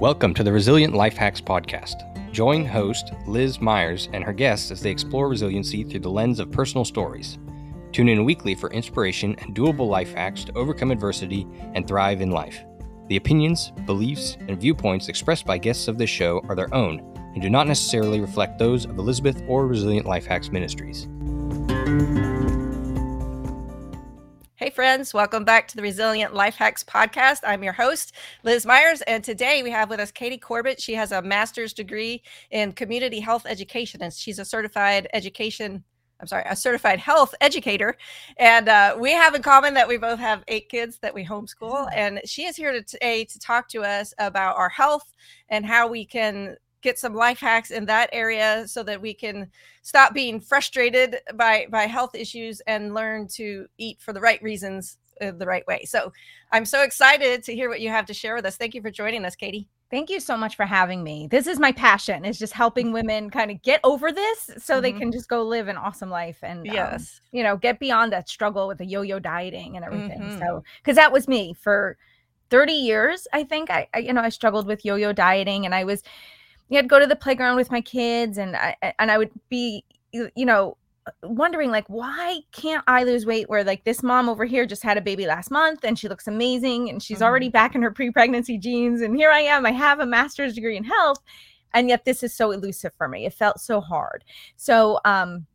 Welcome to the Resilient Life Hacks Podcast. Join host Liz Myers and her guests as they explore resiliency through the lens of personal stories. Tune in weekly for inspiration and doable life hacks to overcome adversity and thrive in life. The opinions, beliefs, and viewpoints expressed by guests of this show are their own and do not necessarily reflect those of Elizabeth or Resilient Life Hacks Ministries. Friends, welcome back to the Resilient Life Hacks podcast. I'm your host, Liz Myers, and today we have with us Katie Corbett. She has a master's degree in community health education, and she's a certified education. I'm sorry, a certified health educator. And uh, we have in common that we both have eight kids that we homeschool. And she is here today to talk to us about our health and how we can get some life hacks in that area so that we can stop being frustrated by by health issues and learn to eat for the right reasons uh, the right way. So I'm so excited to hear what you have to share with us. Thank you for joining us, Katie. Thank you so much for having me. This is my passion is just helping women kind of get over this so mm-hmm. they can just go live an awesome life and um, yes, um, you know, get beyond that struggle with the yo-yo dieting and everything. Mm-hmm. So cuz that was me for 30 years, I think I, I you know, I struggled with yo-yo dieting and I was I'd go to the playground with my kids and I and I would be you know wondering like why can't I lose weight where like this mom over here just had a baby last month and she looks amazing and she's mm-hmm. already back in her pre-pregnancy jeans and here I am I have a master's degree in health and yet this is so elusive for me. It felt so hard. So um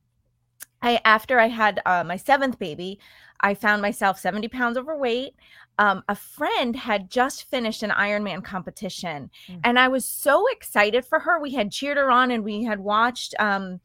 I after I had uh, my seventh baby I found myself 70 pounds overweight um, a friend had just finished an Ironman competition, mm-hmm. and I was so excited for her. We had cheered her on, and we had watched um,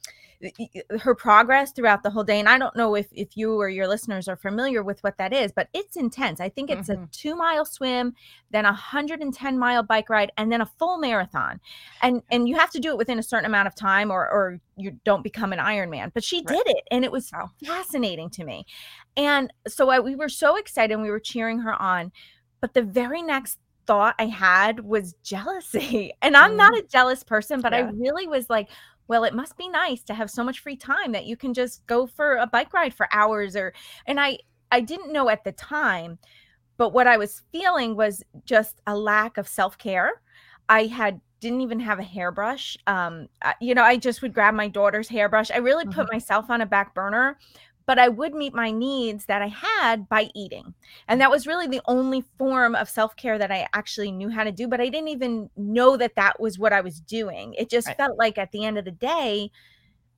her progress throughout the whole day. And I don't know if if you or your listeners are familiar with what that is, but it's intense. I think it's mm-hmm. a two mile swim, then a 110 mile bike ride, and then a full marathon. And and you have to do it within a certain amount of time, or or you don't become an Ironman. But she right. did it, and it was wow. fascinating to me. And so I, we were so excited, and we were cheering her on. But the very next thought I had was jealousy. And I'm mm. not a jealous person, but yeah. I really was like, well it must be nice to have so much free time that you can just go for a bike ride for hours or and i i didn't know at the time but what i was feeling was just a lack of self-care i had didn't even have a hairbrush um you know i just would grab my daughter's hairbrush i really mm-hmm. put myself on a back burner but I would meet my needs that I had by eating. And that was really the only form of self care that I actually knew how to do. But I didn't even know that that was what I was doing. It just right. felt like at the end of the day,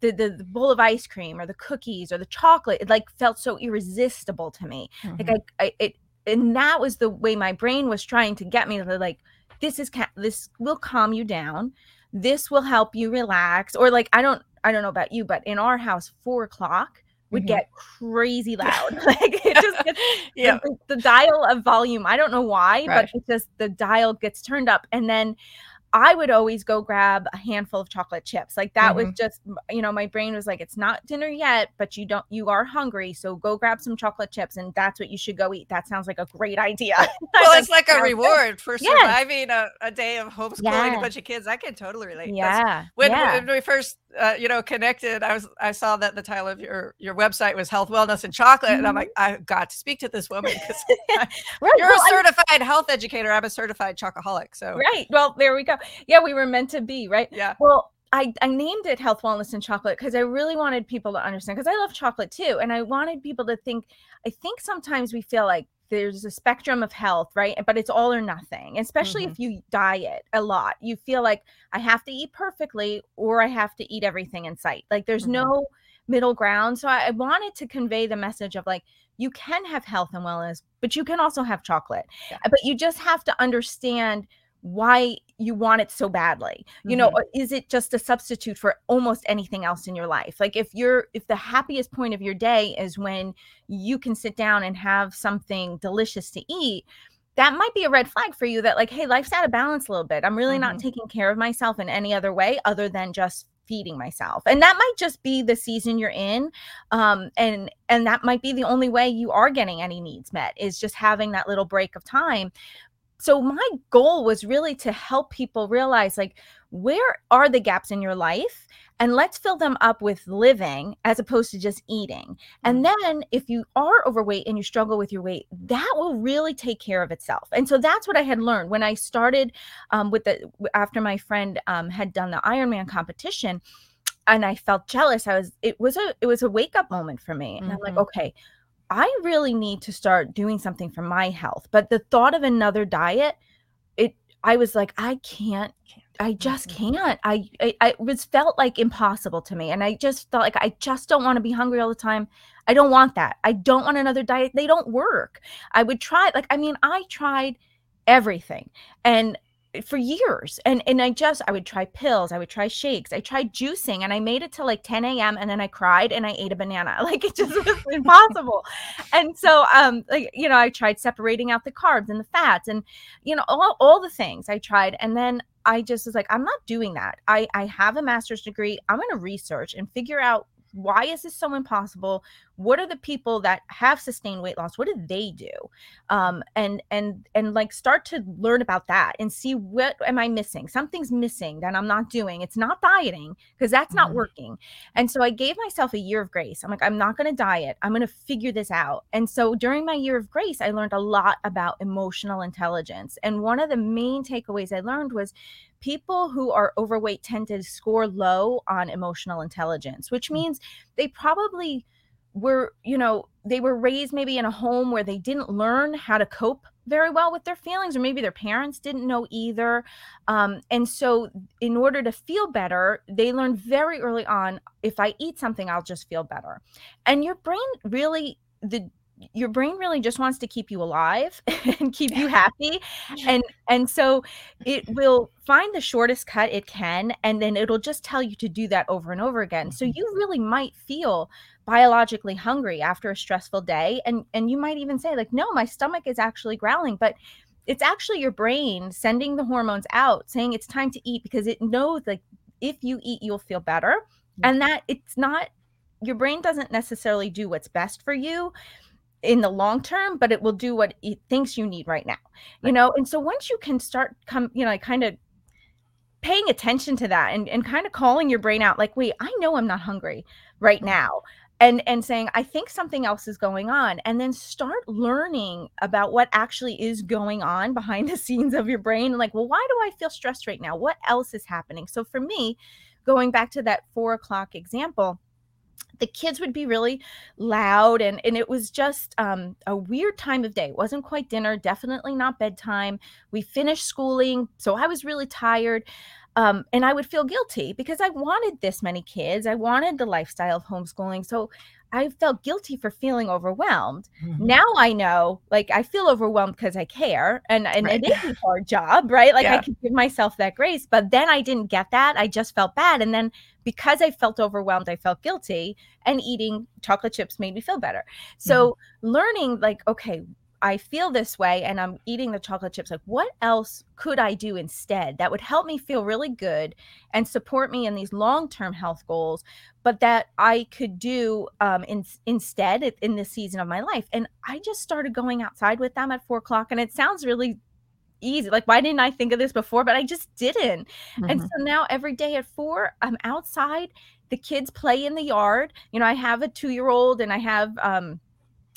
the, the, the bowl of ice cream or the cookies or the chocolate, it like felt so irresistible to me. Mm-hmm. Like I, I, it, and that was the way my brain was trying to get me to like, this is ca- this will calm you down. This will help you relax. Or like I don't I don't know about you, but in our house, four o'clock would mm-hmm. get crazy loud. like it just gets yeah. the, the, dial of volume. I don't know why, right. but it just the dial gets turned up. And then I would always go grab a handful of chocolate chips. Like that mm-hmm. was just, you know, my brain was like, it's not dinner yet, but you don't, you are hungry. So go grab some chocolate chips and that's what you should go eat. That sounds like a great idea. well, it's like a reward for surviving yes. a, a, day of homeschooling a bunch of kids. I can totally relate. Yeah. When, yeah. when we first uh, you know, connected. I was I saw that the title of your your website was health, wellness, and chocolate, mm-hmm. and I'm like, I got to speak to this woman because right. you're well, a certified I, health educator. I'm a certified chocoholic. So right. Well, there we go. Yeah, we were meant to be right. Yeah. Well, I, I named it health wellness and chocolate because i really wanted people to understand because i love chocolate too and i wanted people to think i think sometimes we feel like there's a spectrum of health, right? But it's all or nothing, especially mm-hmm. if you diet a lot. You feel like I have to eat perfectly or I have to eat everything in sight. Like there's mm-hmm. no middle ground. So I, I wanted to convey the message of like, you can have health and wellness, but you can also have chocolate. Yeah. But you just have to understand why you want it so badly you mm-hmm. know is it just a substitute for almost anything else in your life like if you're if the happiest point of your day is when you can sit down and have something delicious to eat that might be a red flag for you that like hey life's out of balance a little bit i'm really mm-hmm. not taking care of myself in any other way other than just feeding myself and that might just be the season you're in um, and and that might be the only way you are getting any needs met is just having that little break of time so my goal was really to help people realize like where are the gaps in your life and let's fill them up with living as opposed to just eating. And mm. then if you are overweight and you struggle with your weight, that will really take care of itself. And so that's what I had learned when I started um, with the after my friend um, had done the Ironman competition and I felt jealous. I was it was a it was a wake up moment for me. And mm-hmm. I'm like, mm-hmm. okay, I really need to start doing something for my health. But the thought of another diet, it I was like, I can't I just mm-hmm. can't. I, I, I was felt like impossible to me, and I just felt like I just don't want to be hungry all the time. I don't want that. I don't want another diet. They don't work. I would try. Like I mean, I tried everything, and for years and and i just i would try pills i would try shakes i tried juicing and i made it to like 10 a.m and then i cried and i ate a banana. Like it just was impossible. And so um like you know i tried separating out the carbs and the fats and you know all, all the things i tried and then i just was like i'm not doing that. I i have a master's degree. I'm going to research and figure out why is this so impossible what are the people that have sustained weight loss? What do they do? Um, and and and like start to learn about that and see what am i missing? Something's missing that i'm not doing. It's not dieting because that's not mm-hmm. working. And so i gave myself a year of grace. I'm like i'm not going to diet. I'm going to figure this out. And so during my year of grace i learned a lot about emotional intelligence. And one of the main takeaways i learned was people who are overweight tend to score low on emotional intelligence, which mm. means they probably were, you know, they were raised maybe in a home where they didn't learn how to cope very well with their feelings, or maybe their parents didn't know either. Um, and so, in order to feel better, they learn very early on if I eat something, I'll just feel better. And your brain really, the your brain really just wants to keep you alive and keep you happy and and so it will find the shortest cut it can and then it'll just tell you to do that over and over again. So mm-hmm. you really might feel biologically hungry after a stressful day and and you might even say like no my stomach is actually growling but it's actually your brain sending the hormones out saying it's time to eat because it knows like if you eat you'll feel better and that it's not your brain doesn't necessarily do what's best for you in the long term, but it will do what it thinks you need right now. You know, and so once you can start come, you know, like kind of paying attention to that and, and kind of calling your brain out like wait i know i'm not hungry right mm-hmm. now and and saying i think something else is going on and then start learning about what actually is going on behind the scenes of your brain like well why do i feel stressed right now? What else is happening? So for me going back to that four o'clock example the kids would be really loud and and it was just um, a weird time of day it wasn't quite dinner definitely not bedtime we finished schooling so i was really tired um, and i would feel guilty because i wanted this many kids i wanted the lifestyle of homeschooling so I felt guilty for feeling overwhelmed. Mm-hmm. Now I know, like I feel overwhelmed because I care, and and right. it is a hard job, right? Like yeah. I can give myself that grace, but then I didn't get that. I just felt bad, and then because I felt overwhelmed, I felt guilty, and eating chocolate chips made me feel better. So mm-hmm. learning, like, okay, I feel this way and I'm eating the chocolate chips. Like, what else could I do instead that would help me feel really good and support me in these long term health goals, but that I could do um, in, instead in this season of my life? And I just started going outside with them at four o'clock. And it sounds really easy. Like, why didn't I think of this before? But I just didn't. Mm-hmm. And so now every day at four, I'm outside. The kids play in the yard. You know, I have a two year old and I have, um,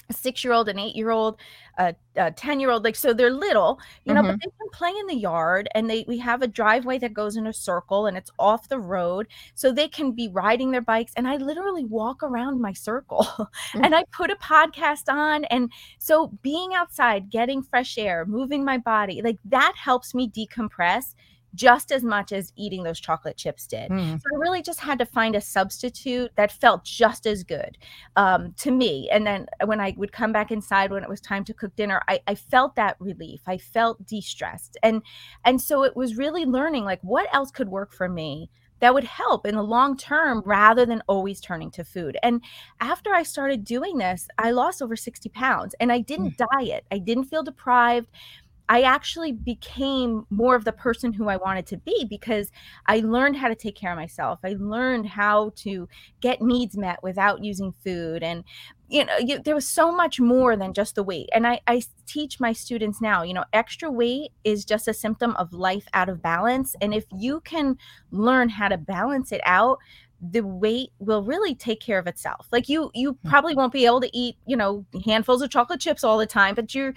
a six year old, an eight year old, a, 10 year old. Like, so they're little, you know, mm-hmm. but they can play in the yard and they, we have a driveway that goes in a circle and it's off the road. So they can be riding their bikes. And I literally walk around my circle mm-hmm. and I put a podcast on. And so being outside, getting fresh air, moving my body, like that helps me decompress just as much as eating those chocolate chips did. Mm. So I really just had to find a substitute that felt just as good um, to me. And then when I would come back inside when it was time to cook dinner, I, I felt that relief. I felt de-stressed. And and so it was really learning like what else could work for me that would help in the long term rather than always turning to food. And after I started doing this, I lost over 60 pounds and I didn't mm. diet. I didn't feel deprived. I actually became more of the person who I wanted to be because I learned how to take care of myself. I learned how to get needs met without using food. And, you know, you, there was so much more than just the weight. And I, I teach my students now, you know, extra weight is just a symptom of life out of balance. And if you can learn how to balance it out, the weight will really take care of itself. Like you you mm. probably won't be able to eat, you know, handfuls of chocolate chips all the time, but you're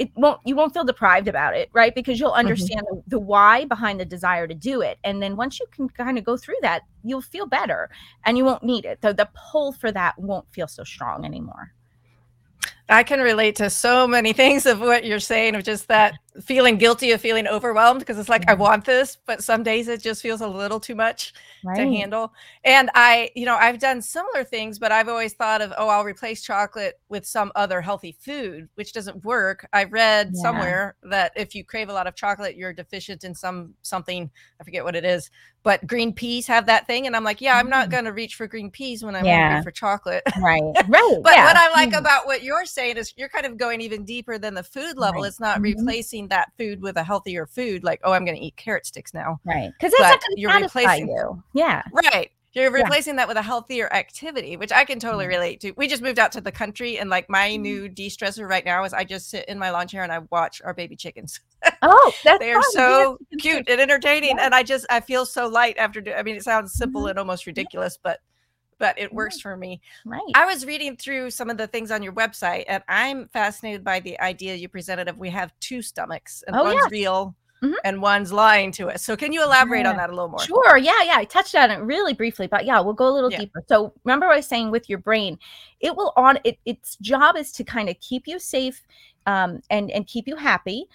it won't you won't feel deprived about it right because you'll mm-hmm. understand mm-hmm. the, the, why behind the desire to do it and then once you can kind of go through that you'll feel better and you won't need it the, the pull for that won't feel so strong anymore I can relate to so many things of what you're saying of just that feeling guilty of feeling overwhelmed because it's like I want this, but some days it just feels a little too much right. to handle. And I, you know, I've done similar things, but I've always thought of, oh, I'll replace chocolate with some other healthy food, which doesn't work. I read yeah. somewhere that if you crave a lot of chocolate, you're deficient in some something, I forget what it is, but green peas have that thing. And I'm like, yeah, I'm not mm. going to reach for green peas when I'm yeah. hungry for chocolate. Right. Right. but yeah. what I like mm. about what you're saying is you're kind of going even deeper than the food level. Right. It's not mm-hmm. replacing that food with a healthier food, like, oh, I'm going to eat carrot sticks now. Right. Because that's not you're replacing you. Yeah. Right. You're replacing yeah. that with a healthier activity, which I can totally mm-hmm. relate to. We just moved out to the country, and like my mm-hmm. new de stressor right now is I just sit in my lawn chair and I watch our baby chickens. Oh, they are so yeah. cute and entertaining, yeah. and I just I feel so light after. Do- I mean, it sounds simple mm-hmm. and almost ridiculous, but but it works for me. Right. I was reading through some of the things on your website, and I'm fascinated by the idea you presented of we have two stomachs, and oh, one's yes. real Mm-hmm. and one's lying to us. So can you elaborate yeah. on that a little more? Sure. Yeah, yeah. I touched on it really briefly, but yeah, we'll go a little yeah. deeper. So remember I was saying with your brain, it will on it its job is to kind of keep you safe um and and keep you happy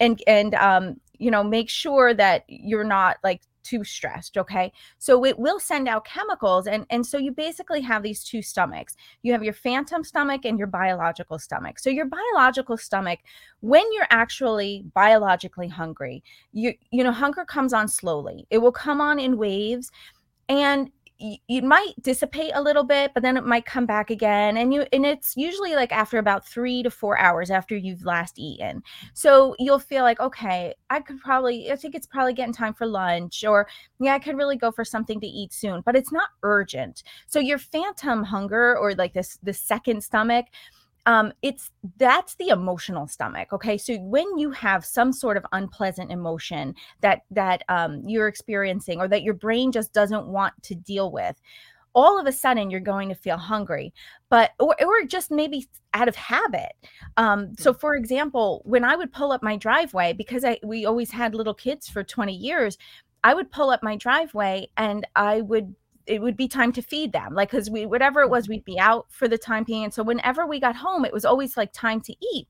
and and um you know make sure that you're not like too stressed okay? So it will send out chemicals and and so you basically have these two stomachs. You have your phantom stomach and your biological stomach. So your biological stomach when you're actually biologically hungry you you know hunger comes on slowly. It will come on in waves and it might dissipate a little bit but then it might come back again and you and it's usually like after about three to four hours after you've last eaten. So you'll feel like okay i could probably i think it's probably getting time for lunch or yeah i could really go for something to eat soon but it's not urgent. So your phantom hunger or like this the second stomach um, it's that's the emotional stomach okay so when you have some sort of unpleasant emotion that that um, you're experiencing or that your brain just doesn't want to deal with all of a sudden you're going to feel hungry but or, or just maybe out of habit um, so mm. for example when i would pull up my driveway because I, we always had little kids for 20 years i would pull up my driveway and i would it would be time to feed them like because we whatever it was we'd be out for the time being and so whenever we got home it was always like time to eat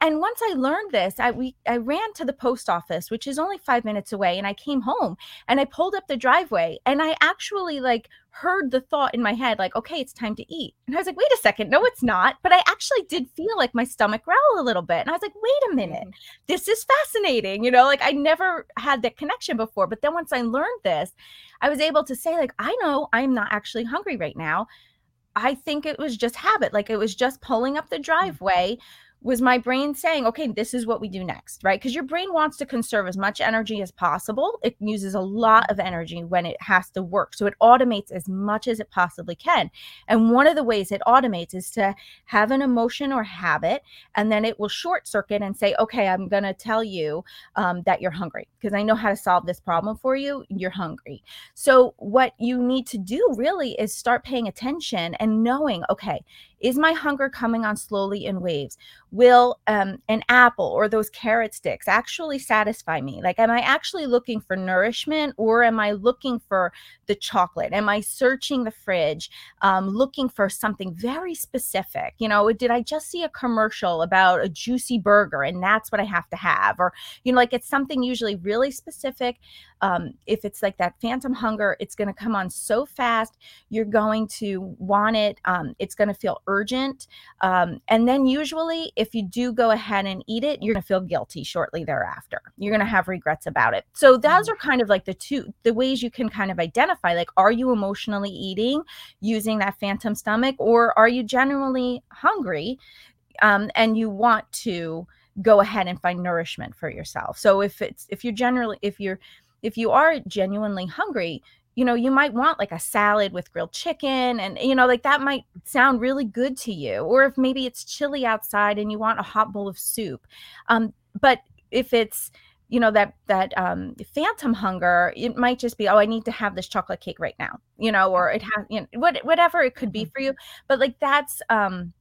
and once i learned this i we i ran to the post office which is only five minutes away and i came home and i pulled up the driveway and i actually like heard the thought in my head like okay it's time to eat. And i was like wait a second. No it's not. But i actually did feel like my stomach growl a little bit and i was like wait a minute. Mm-hmm. this is fascinating. You know like i never had that connection before but then once i learned this i was able to say like i know i'm not actually hungry right now. I think it was just habit. Like it was just pulling up the mm-hmm. driveway mm-hmm was my brain saying, okay, this is what we do next, right? Because your brain wants to conserve as much energy as possible. It uses a lot of energy when it has to work. So it automates as much as it possibly can. And one of the ways it automates is to have an emotion or habit, and then it will short circuit and say, okay, I'm going to tell you um, that you're hungry because I know how to solve this problem for you. You're hungry. So what you need to do really is start paying attention and knowing, okay, is my hunger coming on slowly in waves? Will um, an apple or those carrot sticks actually satisfy me? Like, am I actually looking for nourishment or am I looking for the chocolate? Am I searching the fridge, um, looking for something very specific? You know, did I just see a commercial about a juicy burger and that's what I have to have? Or, you know, like it's something usually really specific. Um, if it's like that phantom hunger, it's going to come on so fast. You're going to want it. Um, it's going to feel urgent. Um, and then usually, if you do go ahead and eat it, you're going to feel guilty shortly thereafter. You're going to have regrets about it. So those mm-hmm. are kind of like the two the ways you can kind of identify like are you emotionally eating using that phantom stomach or are you genuinely hungry um, and you want to go ahead and find nourishment for yourself. So if it's if you're generally if you're if you are genuinely hungry, you know, you might want like a salad with grilled chicken and, you know, like that might sound really good to you. Or if maybe it's chilly outside and you want a hot bowl of soup. Um, but if it's, you know that that um phantom hunger it might just be oh i need to have this chocolate cake right now you know or it has you know what, whatever it could be mm-hmm. for you but like that's um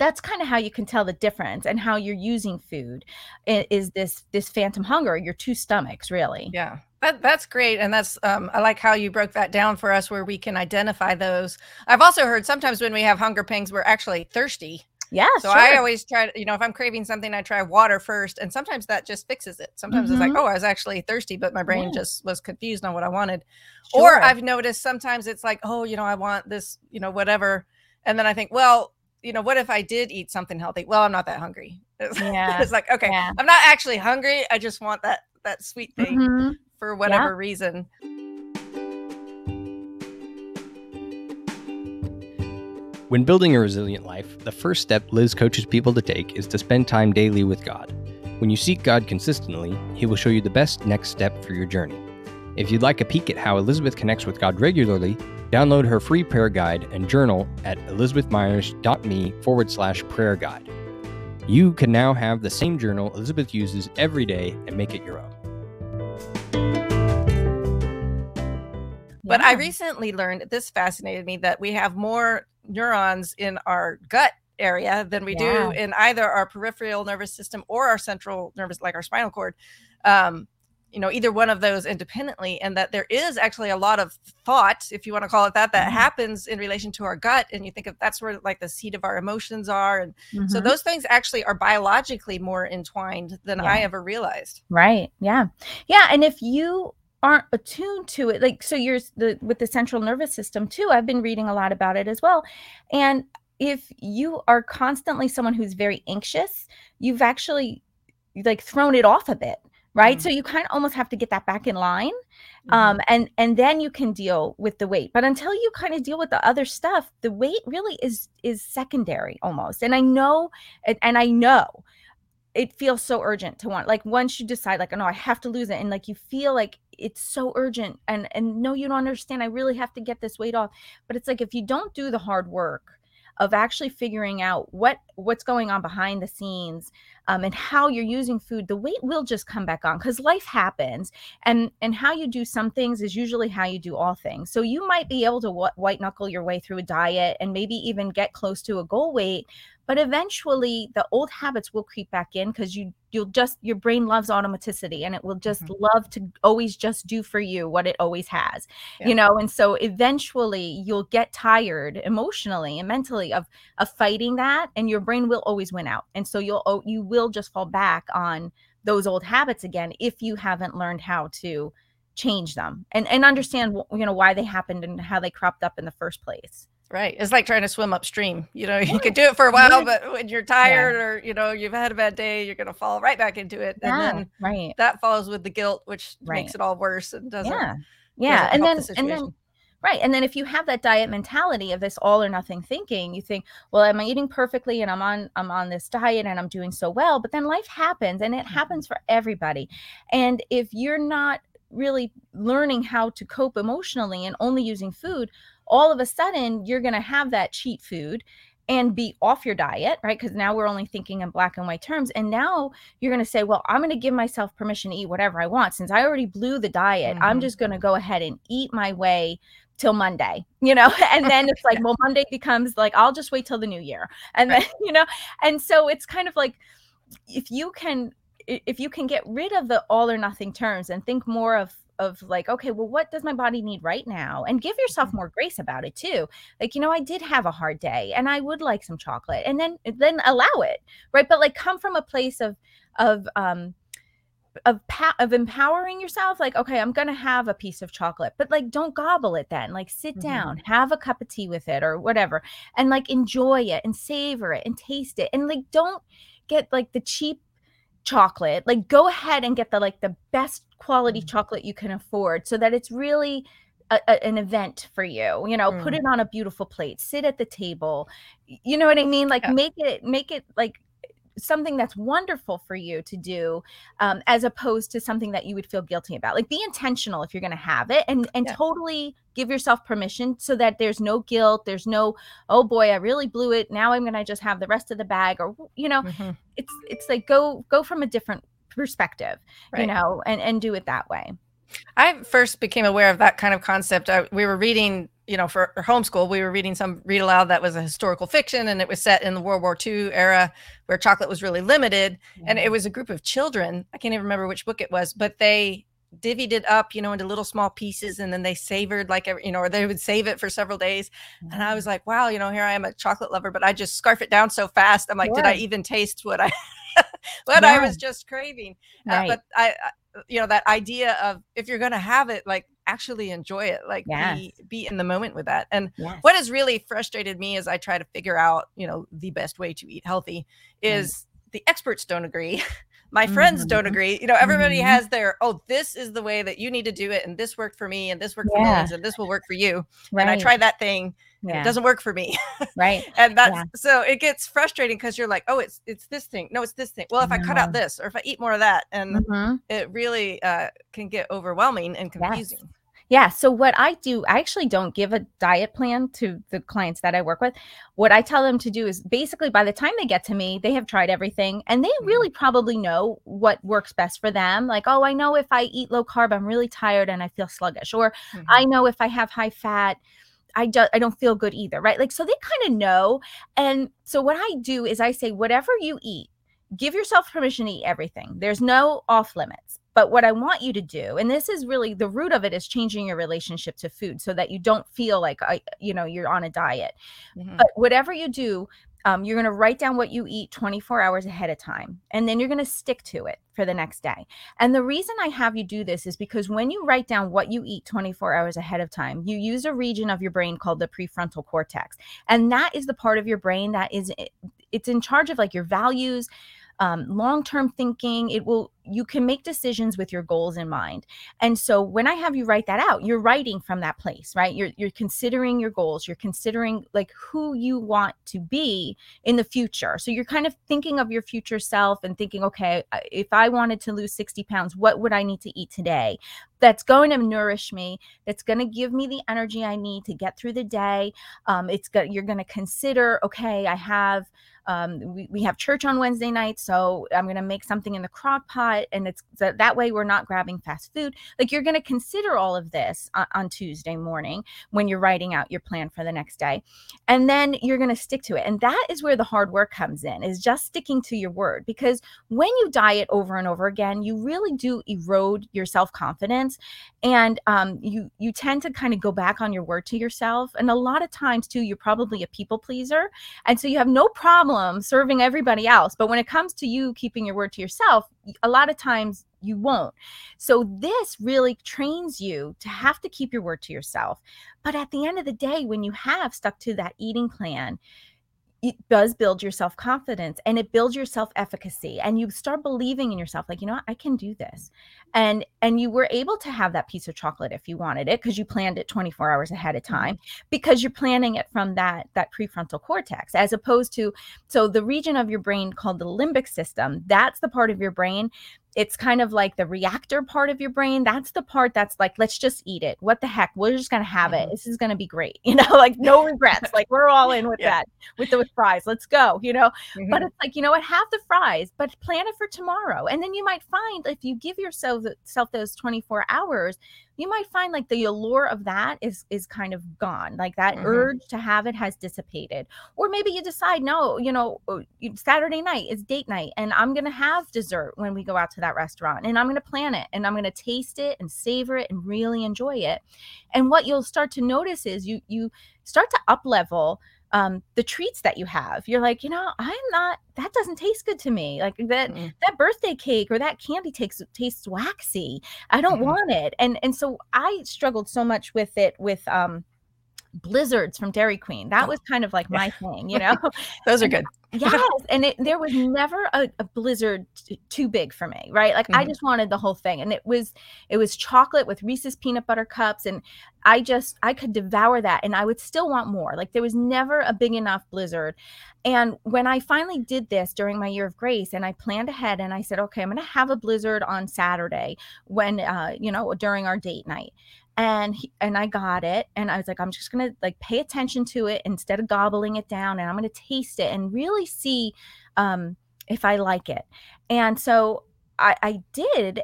that's kind of how you can tell the difference and how you're using food is this this phantom hunger your two stomachs really yeah that, that's great and that's um, i like how you broke that down for us where we can identify those i've also heard sometimes when we have hunger pangs we're actually thirsty yeah. So sure. I always try to, you know, if I'm craving something, I try water first. And sometimes that just fixes it. Sometimes mm-hmm. it's like, mm-hmm. oh, I was actually thirsty, but my brain yeah. just was confused on what I wanted. Sure. Or I've noticed sometimes it's like, oh, you know, I want this, you know, whatever. And then I think, well, you know, what if I did eat something healthy? Well, I'm not that hungry. It's, yeah. it's like, okay, yeah. I'm not actually hungry. I just want that that sweet thing mm-hmm. For whatever yeah. reason. When building a resilient life, the first step Liz coaches people to take is to spend time daily with God. When you seek God consistently, He will show you the best next step for your journey. If you'd like a peek at how Elizabeth connects with God regularly, download her free prayer guide and journal at elizabethmyers.me forward slash prayer guide. You can now have the same journal Elizabeth uses every day and make it your own. But I recently learned this fascinated me that we have more neurons in our gut area than we yeah. do in either our peripheral nervous system or our central nervous like our spinal cord um, you know either one of those independently and that there is actually a lot of thought if you want to call it that that mm-hmm. happens in relation to our gut and you think of that's where like the seat of our emotions are and mm-hmm. so those things actually are biologically more entwined than yeah. i ever realized right yeah yeah and if you aren't attuned to it like so you're the with the central nervous system too i've been reading a lot about it as well and if you are constantly someone who's very anxious you've actually like thrown it off a bit right? Mm. So you kind of almost have to get that back in line um and and then you can deal with the weight but until you kind of deal with the other stuff the weight really is is secondary almost and i know and, and i know it feels so urgent to want like once you decide like oh no i have to lose it and like you feel like it's so urgent and and no you don't understand i really have to get this weight off but it's like if you don't do the hard work of actually figuring out what what's going on behind the scenes um, and how you're using food the weight will just come back on because life happens and and how you do some things is usually how you do all things. So you might be able to white knuckle your way through a diet and maybe even get close to a goal weight but eventually the old habits will creep back in because you you'll just your brain loves automaticity and it will just mm-hmm. love to always just do for you what it always has yeah. you know and so eventually you'll get tired emotionally and mentally of of fighting that and your brain will always win out and so you'll oh, you will just fall back on those old habits again if you haven't learned how to change them and and understand you know why they happened and how they cropped up in the first place Right. It's like trying to swim upstream. You know, you can do it for a while, but when you're tired yeah. or, you know, you've had a bad day, you're going to fall right back into it. And then right. that follows with the guilt, which right. makes it all worse and doesn't. Yeah. Yeah. Doesn't and then, the and then, right. And then if you have that diet mentality of this all or nothing thinking, you think, well, am I eating perfectly and I'm on, I'm on this diet and I'm doing so well, but then life happens and it mm-hmm. happens for everybody. And if you're not really learning how to cope emotionally and only using food, all of a sudden you're going to have that cheat food and be off your diet, right? Because now we're only thinking in black and white terms. And now you're going to say, well, I'm going to give myself permission to eat whatever I want. Since I already blew the diet, mm-hmm. I'm just going to go ahead and eat my way till Monday, you know? And then it's like, well, Monday becomes like, I'll just wait till the new year. And right. then, you know, and so it's kind of like, if you can, if you can get rid of the all or nothing terms and think more of of like okay well what does my body need right now and give yourself mm-hmm. more grace about it too like you know i did have a hard day and i would like some chocolate and then then allow it right but like come from a place of of um of pa- of empowering yourself like okay i'm gonna have a piece of chocolate but like don't gobble it then like sit mm-hmm. down have a cup of tea with it or whatever and like enjoy it and savor it and taste it and like don't get like the cheap chocolate like go ahead and get the like the best quality mm. chocolate you can afford so that it's really a, a, an event for you you know mm. put it on a beautiful plate sit at the table you know what i mean like yeah. make it make it like something that's wonderful for you to do um, as opposed to something that you would feel guilty about like be intentional if you're going to have it and and yeah. totally give yourself permission so that there's no guilt there's no oh boy i really blew it now i'm going to just have the rest of the bag or you know mm-hmm. it's it's like go go from a different perspective, right. you know, and and do it that way. I first became aware of that kind of concept. I, we were reading, you know, for homeschool, we were reading some read aloud that was a historical fiction, and it was set in the World War II era where chocolate was really limited. Mm-hmm. And it was a group of children. I can't even remember which book it was, but they divvied it up, you know, into little small pieces, and then they savored like you know, or they would save it for several days. Mm-hmm. And I was mm. like, wow, you know, here I am a chocolate lover, but I just scarf it down so fast. I'm like, did I even taste what I what yeah. I was just craving? Right. Uh, but I, you know that idea of if you're going to have it like actually enjoy it like yes. be be in the moment with that and yes. what has really frustrated me as i try to figure out you know the best way to eat healthy is mm. the experts don't agree my friends mm-hmm. don't agree you know everybody mm-hmm. has their oh this is the way that you need to do it and this worked for me and this worked yeah. for me and this will work for you right. and i tried that thing yeah. it doesn't work for me right and that's yeah. so it gets frustrating because you're like oh it's it's this thing no it's this thing well if i cut out this or if i eat more of that and mm-hmm. it really uh, can get overwhelming and confusing yes. Yeah. So what I do, I actually don't give a diet plan to the clients that I work with. What I tell them to do is basically by the time they get to me, they have tried everything and they mm-hmm. really probably know what works best for them. Like, oh, I know if I eat low carb, I'm really tired and I feel sluggish. Or mm-hmm. I know if I have high fat, I don't I don't feel good either, right? Like so they kind of know. And so what I do is I say whatever you eat, give yourself permission to eat everything. There's no off limits. But what I want you to do, and this is really the root of it, is changing your relationship to food so that you don't feel like I, you know, you're on a diet. Mm-hmm. But whatever you do, um, you're going to write down what you eat 24 hours ahead of time and then you're going to stick to it for the next day and the reason i have you do this is because when you write down what you eat 24 hours ahead of time you use a region of your brain called the prefrontal cortex and that is the part of your brain that is it's in charge of like your values um, long-term thinking it will you can make decisions with your goals in mind. And so when i have you write that out you're writing from that place right? You're you're considering your goals. You're considering like who you want to be in the future. So you're kind of thinking of your future self and thinking okay if i wanted to lose 60 pounds what would i need to eat today? That's going to nourish me. That's going to give me the energy i need to get through the day. Um, it's good you're going to consider okay i have um, we, we have church on Wednesday night, so I'm going to make something in the crock pot, and it's that way we're not grabbing fast food. Like you're going to consider all of this on, on Tuesday morning when you're writing out your plan for the next day, and then you're going to stick to it. And that is where the hard work comes in, is just sticking to your word. Because when you diet over and over again, you really do erode your self confidence, and um, you you tend to kind of go back on your word to yourself. And a lot of times too, you're probably a people pleaser, and so you have no problem serving everybody else. But when it comes to you keeping your word to yourself, a lot of times you won't. So this really trains you to have to keep your word to yourself. But at the end of the day, when you have stuck to that eating plan, it does build your self confidence and it builds your self efficacy and you start believing in yourself like you know what? i can do this and and you were able to have that piece of chocolate if you wanted it because you planned it 24 hours ahead of time because you're planning it from that that prefrontal cortex as opposed to so the region of your brain called the limbic system that's the part of your brain it's kind of like the reactor part of your brain. That's the part that's like, let's just eat it. What the heck? We're just gonna have mm-hmm. it. This is gonna be great. You know, like no regrets. like we're all in with yeah. that, with with fries. Let's go. You know, mm-hmm. but it's like, you know what? Have the fries, but plan it for tomorrow. And then you might find if you give yourself self those 24 hours, you might find like the allure of that is is kind of gone like that mm-hmm. urge to have it has dissipated or maybe you decide no you know uh, saturday night is date night and i'm gonna have dessert when we go out to that restaurant and i'm gonna plan it and i'm gonna taste it and savor it and really enjoy it and what you'll start to notice is you you start to up level um, the treats that you have. You're like, you know, I'm not. That doesn't taste good to me. Like that mm that birthday cake or that candy takes tastes waxy. I don't mm want it. And and so I struggled so much with it with um blizzards from Dairy Queen. That oh, was kind of like my thing, you know. Those are good. yes, and it, there was never a, a blizzard t- too big for me, right? Like mm-hmm. I just wanted the whole thing, and it was it was chocolate with Reese's peanut butter cups, and I just I could devour that, and I would still want more. Like there was never a big enough blizzard, and when I finally did this during my year of grace, and I planned ahead, and I said, okay, I'm going to have a blizzard on Saturday when uh, you know during our date night, and he, and I got it and I was like I'm just going to like pay attention to it instead of gobbling it down and I'm going to taste it and really see um if I like it. And so I, I did,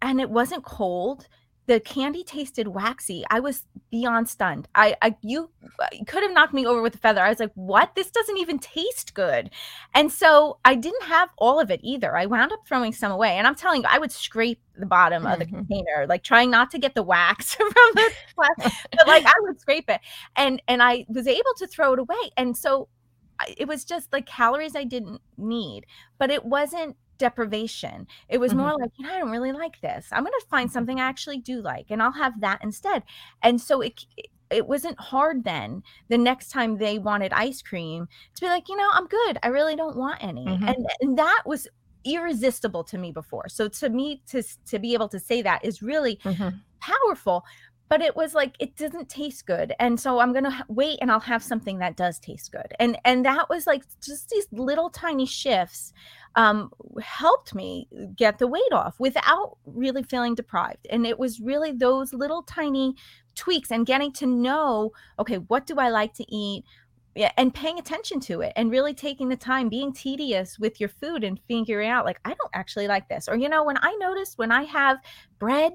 and it wasn't cold the candy tasted waxy. I was beyond stunned. I, I you, you could have knocked me over with a feather. I was like, "What? This doesn't even taste good." And so I didn't have all of it either. I wound up throwing some away. And I'm telling you, I would scrape the bottom mm-hmm. of the mm-hmm. container, like trying not to get the wax from the but like I would scrape it. And and I was able to throw it away. And so it was just like calories I didn't need, but it wasn't deprivation. It was mm-hmm. more like, you know, I don't really like this. I'm going to find mm-hmm. something I actually do like, and I'll have that instead. And so it it wasn't hard then the next time they wanted ice cream to be like, you know, I'm good. I really don't want any. Mm-hmm. And, and that was irresistible to me before. So to me to to be able to say that is really mm-hmm. powerful but it was like it doesn't taste good and so i'm going to wait and i'll have something that does taste good and and that was like just these little tiny shifts um, helped me get the weight off without really feeling deprived and it was really those little tiny tweaks and getting to know okay what do i like to eat and paying attention to it and really taking the time being tedious with your food and figuring out like i don't actually like this or you know when i notice when i have bread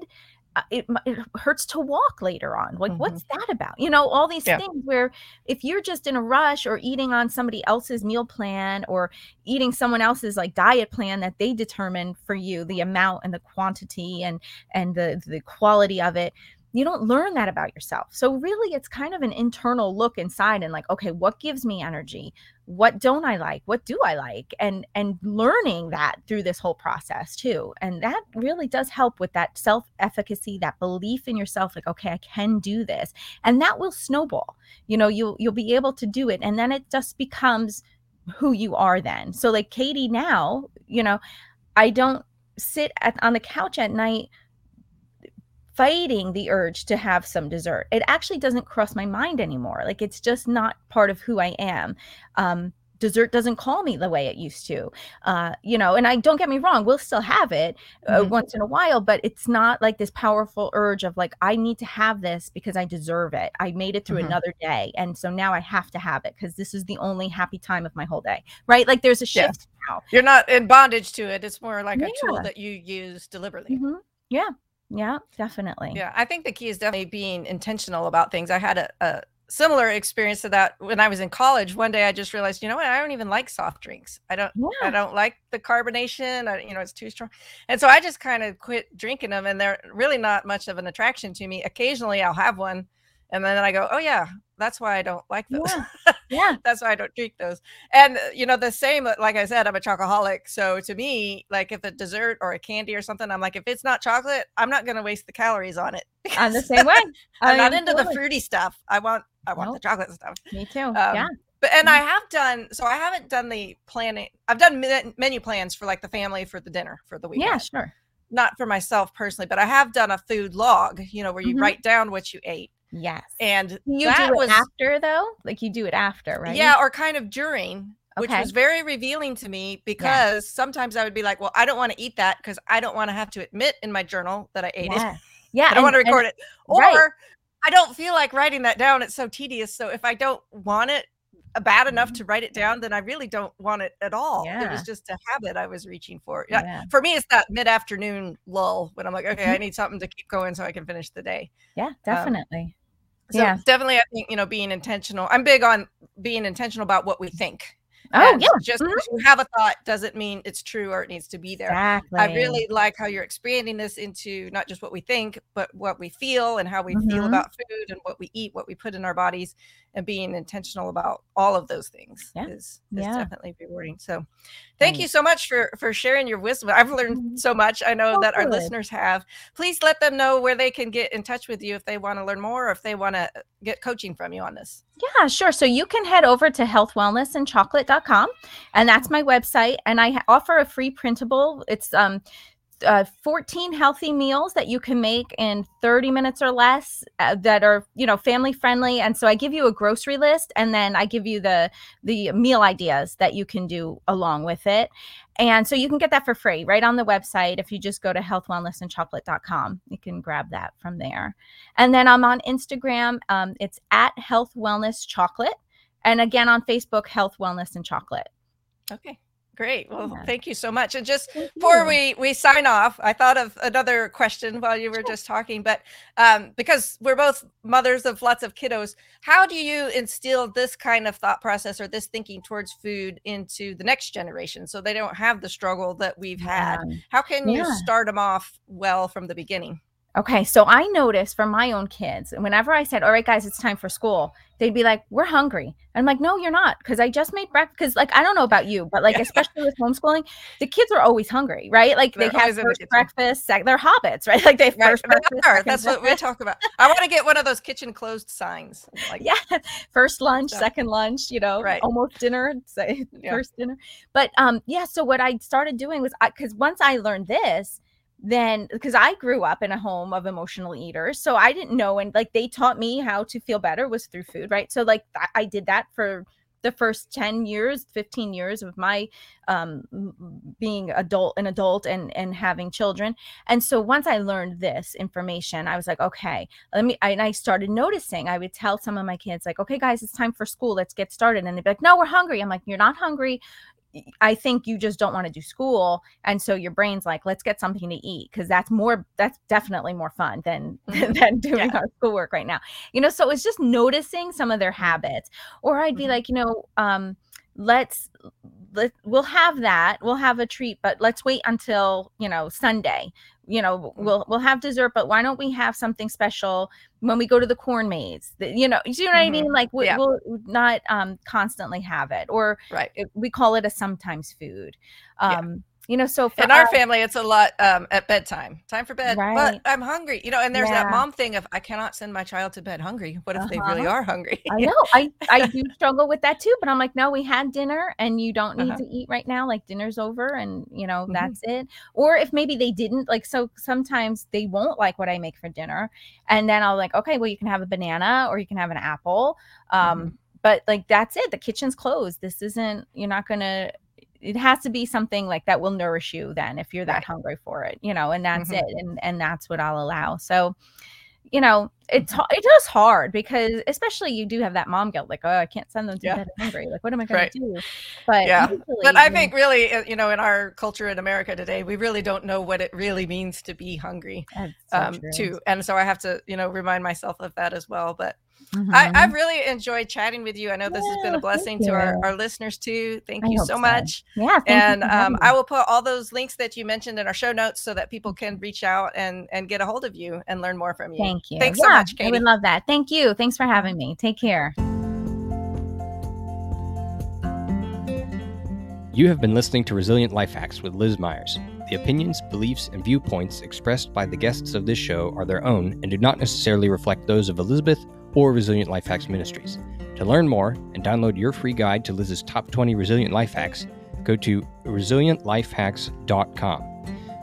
it, it hurts to walk later on. Like, mm-hmm. what's that about? You know, all these yeah. things where if you're just in a rush or eating on somebody else's meal plan or eating someone else's like diet plan that they determine for you, the amount and the quantity and and the the quality of it, you don't learn that about yourself. So really it's kind of an internal look inside and like, okay, what gives me energy? What don't I like? What do I like? And and learning that through this whole process too. And that really does help with that self-efficacy, that belief in yourself like, okay, I can do this. And that will snowball. You know, you'll you'll be able to do it and then it just becomes who you are then. So like Katie now, you know, I don't sit at, on the couch at night fighting the urge to have some dessert. It actually doesn't cross my mind anymore. Like it's just not part of who I am. Um, dessert doesn't call me the way it used to uh, you know and i don't get me wrong we'll still have it uh, mm-hmm. once in a while but it's not like this powerful urge of like i need to have this because i deserve it i made it through mm-hmm. another day and so now i have to have it because this is the only happy time of my whole day right like there's a shift yeah. now you're not in bondage to it it's more like yeah. a tool that you use deliberately mm-hmm. yeah yeah, definitely. Yeah, I think the key is definitely being intentional about things. I had a, a similar experience to that when I was in college. One day I just realized, you know what, I don't even like soft drinks. I don't yeah. I don't like the carbonation. I, you know, it's too strong. And so I just kind of quit drinking them and they're really not much of an attraction to me. Occasionally I'll have one and then I go, oh yeah, that's why I don't like those. Yeah. yeah. that's why I don't drink those. And uh, you know, the same, uh, like I said, I'm a chocoholic. So to me, like if a dessert or a candy or something, I'm like, if it's not chocolate, I'm not gonna waste the calories on it. I'm the same way. I'm not into totally. the fruity stuff. I want I want nope. the chocolate stuff. Me too. Um, yeah. But and I mm-hmm. have done so I haven't done the planning. I've done menu plans for like the family for the dinner for the week. Yeah, sure. Not for myself personally, but I have done a food log, you know, where you mm-hmm. write down what you ate Yes. And you do it was, after though? Like you do it after, right? Yeah, or kind of during, which was very revealing to me because yeah. sometimes I would be like, well, I don't want to eat that because I don't want to have to admit in my journal that I ate yeah. it. Yeah. I don't and, want to record and, it. Or right. I don't feel like writing that down. It's so tedious. So if I don't want it bad enough mm-hmm. to write it down, then I really don't want it at all. Yeah. It was just a habit I was reaching for. Yeah. yeah. For me, it's that mid afternoon lull when I'm like, okay, I mm-hmm. need something to keep going so I can finish the day. Yeah, um, definitely. Um, so yeah. definitely, I think you know being intentional. I'm big on being intentional about what we think. Oh and yeah, just mm-hmm. you have a thought doesn't mean it's true or it needs to be there. Exactly. I really like how you're expanding this into not just what we think, but what we feel and how we mm-hmm. feel about food and what we eat, what we put in our bodies, and being intentional about all of those things yeah. is, is yeah. definitely rewarding. So thank you so much for for sharing your wisdom. I've learned mm-hmm. so much. I know oh, that good. our listeners have. Please let them know where they can get in touch with you if they want to learn more or if they want to get coaching from you on this. Yeah, sure. So you can head over to healthwellnessandchocolate.com and that's my website and I offer a free printable. It's um uh, 14 healthy meals that you can make in 30 minutes or less uh, that are you know family friendly. And so i give you a grocery list and then i give you the the meal ideas that you can do along with it. And so you can get that for free right on the website if you just go to healthwellnessandchocolate.com you can grab that from there. And then i'm on instagram um, it's at health wellness chocolate and again on facebook health wellness and chocolate. Okay Great. Well, yeah. thank you so much. And just before we we sign off, I thought of another question while you were just talking, but um, because we're both mothers of lots of kiddos, how do you instill this kind of thought process or this thinking towards food into the next generation so they don't have the struggle that we've had? How can yeah. you start them off well from the beginning? Okay, so I noticed from my own kids, whenever I said, "All right, guys, it's time for school," they'd be like, "We're hungry." I'm like, "No, you're not," because I just made breakfast. Because, like, I don't know about you, but like, especially with homeschooling, the kids are always hungry, right? Like, they're they have first the breakfast. Sec- they're hobbits, right? Like, they right. first breakfast. That's breakfast. what we talk about. I want to get one of those kitchen closed signs. Like, yeah, first lunch, second lunch. You know, right. almost dinner. Say yeah. first dinner. But um, yeah. So what I started doing was, because once I learned this then because I grew up in a home of emotional eaters. So I didn't know. And like they taught me how to feel better was through food, right? So like I did that for the first 10 years 15 years of my um, being adult an adult and and having children and so once i learned this information i was like okay let me I, and i started noticing i would tell some of my kids like okay guys it's time for school let's get started and they'd be like no we're hungry i'm like you're not hungry I think you just don't want to do school. And so your brain's like, let's get something to eat because that's more, that's definitely more fun than, mm-hmm. than doing yeah. our schoolwork right now. You know, so it's just noticing some of their habits. Or I'd be mm-hmm. like, you know, um, let's let we'll have that we'll have a treat but let's wait until you know sunday. You know mm. we'll we'll have dessert but why don't we have something special when we go to the corn maze? You know you know what mm-hmm. i mean? Like we, will not um constantly have it or right. we call it a sometimes food. Um you know so in our, our, family it's a lot um, at bedtime time for bed right. but i'm hungry you know and there's yeah. that mom thing of i cannot send my child to bed hungry what if uh-huh. they really uh-huh. are hungry i know i i do struggle with that too but i'm like no we had dinner and you don't need uh-huh. to eat right now like dinner's over and you know mm-hmm. that's it or if maybe they didn't like so sometimes they won't like what i make for dinner and then i'll like okay well you can have a banana or you can have an apple um mm-hmm. but like that's it the kitchen's closed this isn't you're not gonna it has to be something like that will nourish you then if you're that right. hungry for it you know and that's mm-hmm. it and and that's what i'll allow so you know it's mm-hmm. it is hard because especially you do have that mom guilt like oh i can't send them to yeah. bed hungry like what am i going right. to do but yeah but i think really uh, you know in our culture in america today we really don't know what it really means to be hungry so um too and so i have to you know remind myself of that as well but Mm-hmm. I, have really enjoyed chatting with you. I know this yeah, has been a blessing to our, our listeners too. Thank I you so, so much. Yeah. and um, I will put all those links that you mentioned in our show notes so that people can reach out and, and get a hold of you and learn more from you. Thank you. Thanks yeah, so much, Katie. I would love that. Thank you. Thanks for having me. Take care. You have been listening to Resilient Life Hacks with Liz Myers. The opinions, beliefs, and viewpoints expressed by the guests of this show are their own and do not necessarily reflect those of Elizabeth or Resilient Life Hacks Ministries. To learn more and download your free guide to Liz's top 20 resilient life hacks, go to resilientlifehacks.com.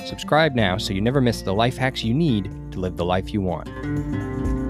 Subscribe now so you never miss the life hacks you need to live the life you want.